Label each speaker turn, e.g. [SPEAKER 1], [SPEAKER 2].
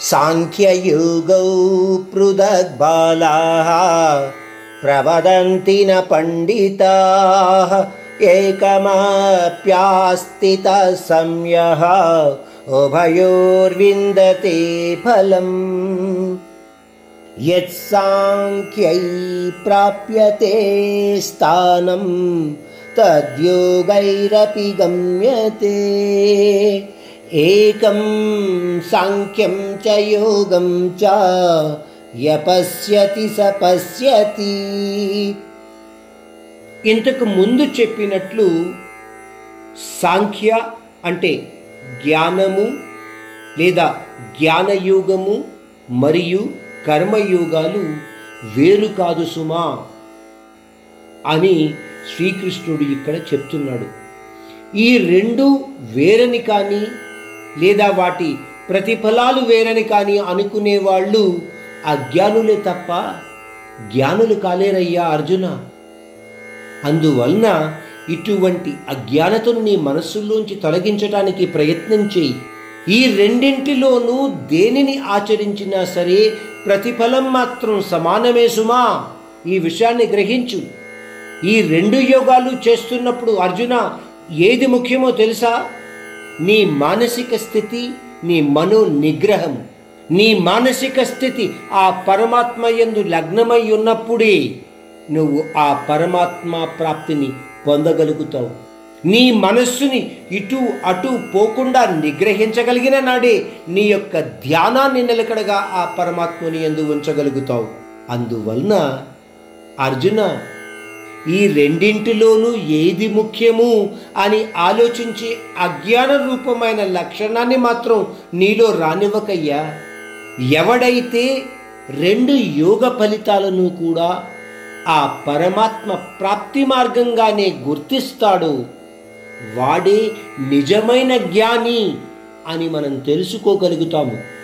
[SPEAKER 1] साङ्ख्ययुगौ पृथग्बालाः प्रवदन्ति न पण्डिताः एकमाप्यास्ति तस्स्यः उभयोर्विन्दते फलम्। यत्साङ्ख्यै प्राप्यते स्थानं तद्योगैरपि गम्यते। ఏకం సాంఖ్యం చ యోగం చ యపశ్యతి సపశ్యతి ఇంతకు ముందు చెప్పినట్లు సాంఖ్య అంటే జ్ఞానము లేదా జ్ఞానయోగము మరియు కర్మయోగాలు వేరు కాదు సుమా అని శ్రీకృష్ణుడు ఇక్కడ చెప్తున్నాడు. ఈ రెండు వేరని కానీ లేదా వాటి ప్రతిఫలాలు వేరని కానీ అనుకునే వాళ్ళు అజ్ఞానులే తప్ప జ్ఞానులు కాలేరయ్యా అర్జున. అందువలన ఇటువంటి అజ్ఞానతను నీ మనస్సులోంచి తొలగించడానికి ప్రయత్నం చేయి. ఈ రెండింటిలోనూ దేనిని ఆచరించినా సరే ప్రతిఫలం మాత్రం సమానమే సుమా. ఈ విషయాన్ని గ్రహించు. ఈ రెండు యోగాలు చేస్తున్నప్పుడు అర్జున ఏది ముఖ్యమో తెలుసా? నీ మానసిక స్థితి నీ మనో నిగ్రహం నీ మానసిక స్థితి ఆ పరమాత్మ ఎందు లగ్నమై ఉన్నప్పుడే నువ్వు ఆ పరమాత్మ ప్రాప్తిని పొందగలుగుతావు. నీ మనస్సుని ఇటు అటు పోకుండా నిగ్రహించగలిగిన నాడే నీ యొక్క ధ్యానాన్ని నిలకడగా ఆ పరమాత్మని ఎందు ఉంచగలుగుతావు. అందువలన అర్జున ఈ రెండింటిలోనూ ఏది ముఖ్యము అని ఆలోచించి అజ్ఞాన రూపమైన లక్షణాన్ని మాత్రం నీలో రానివ్వకయ్యా. ఎవడైతే రెండు యోగ ఫలితాలను కూడా ఆ పరమాత్మ ప్రాప్తి మార్గంగానే గుర్తిస్తాడో వాడే నిజమైన జ్ఞాని అని మనం తెలుసుకోగలుగుతాము.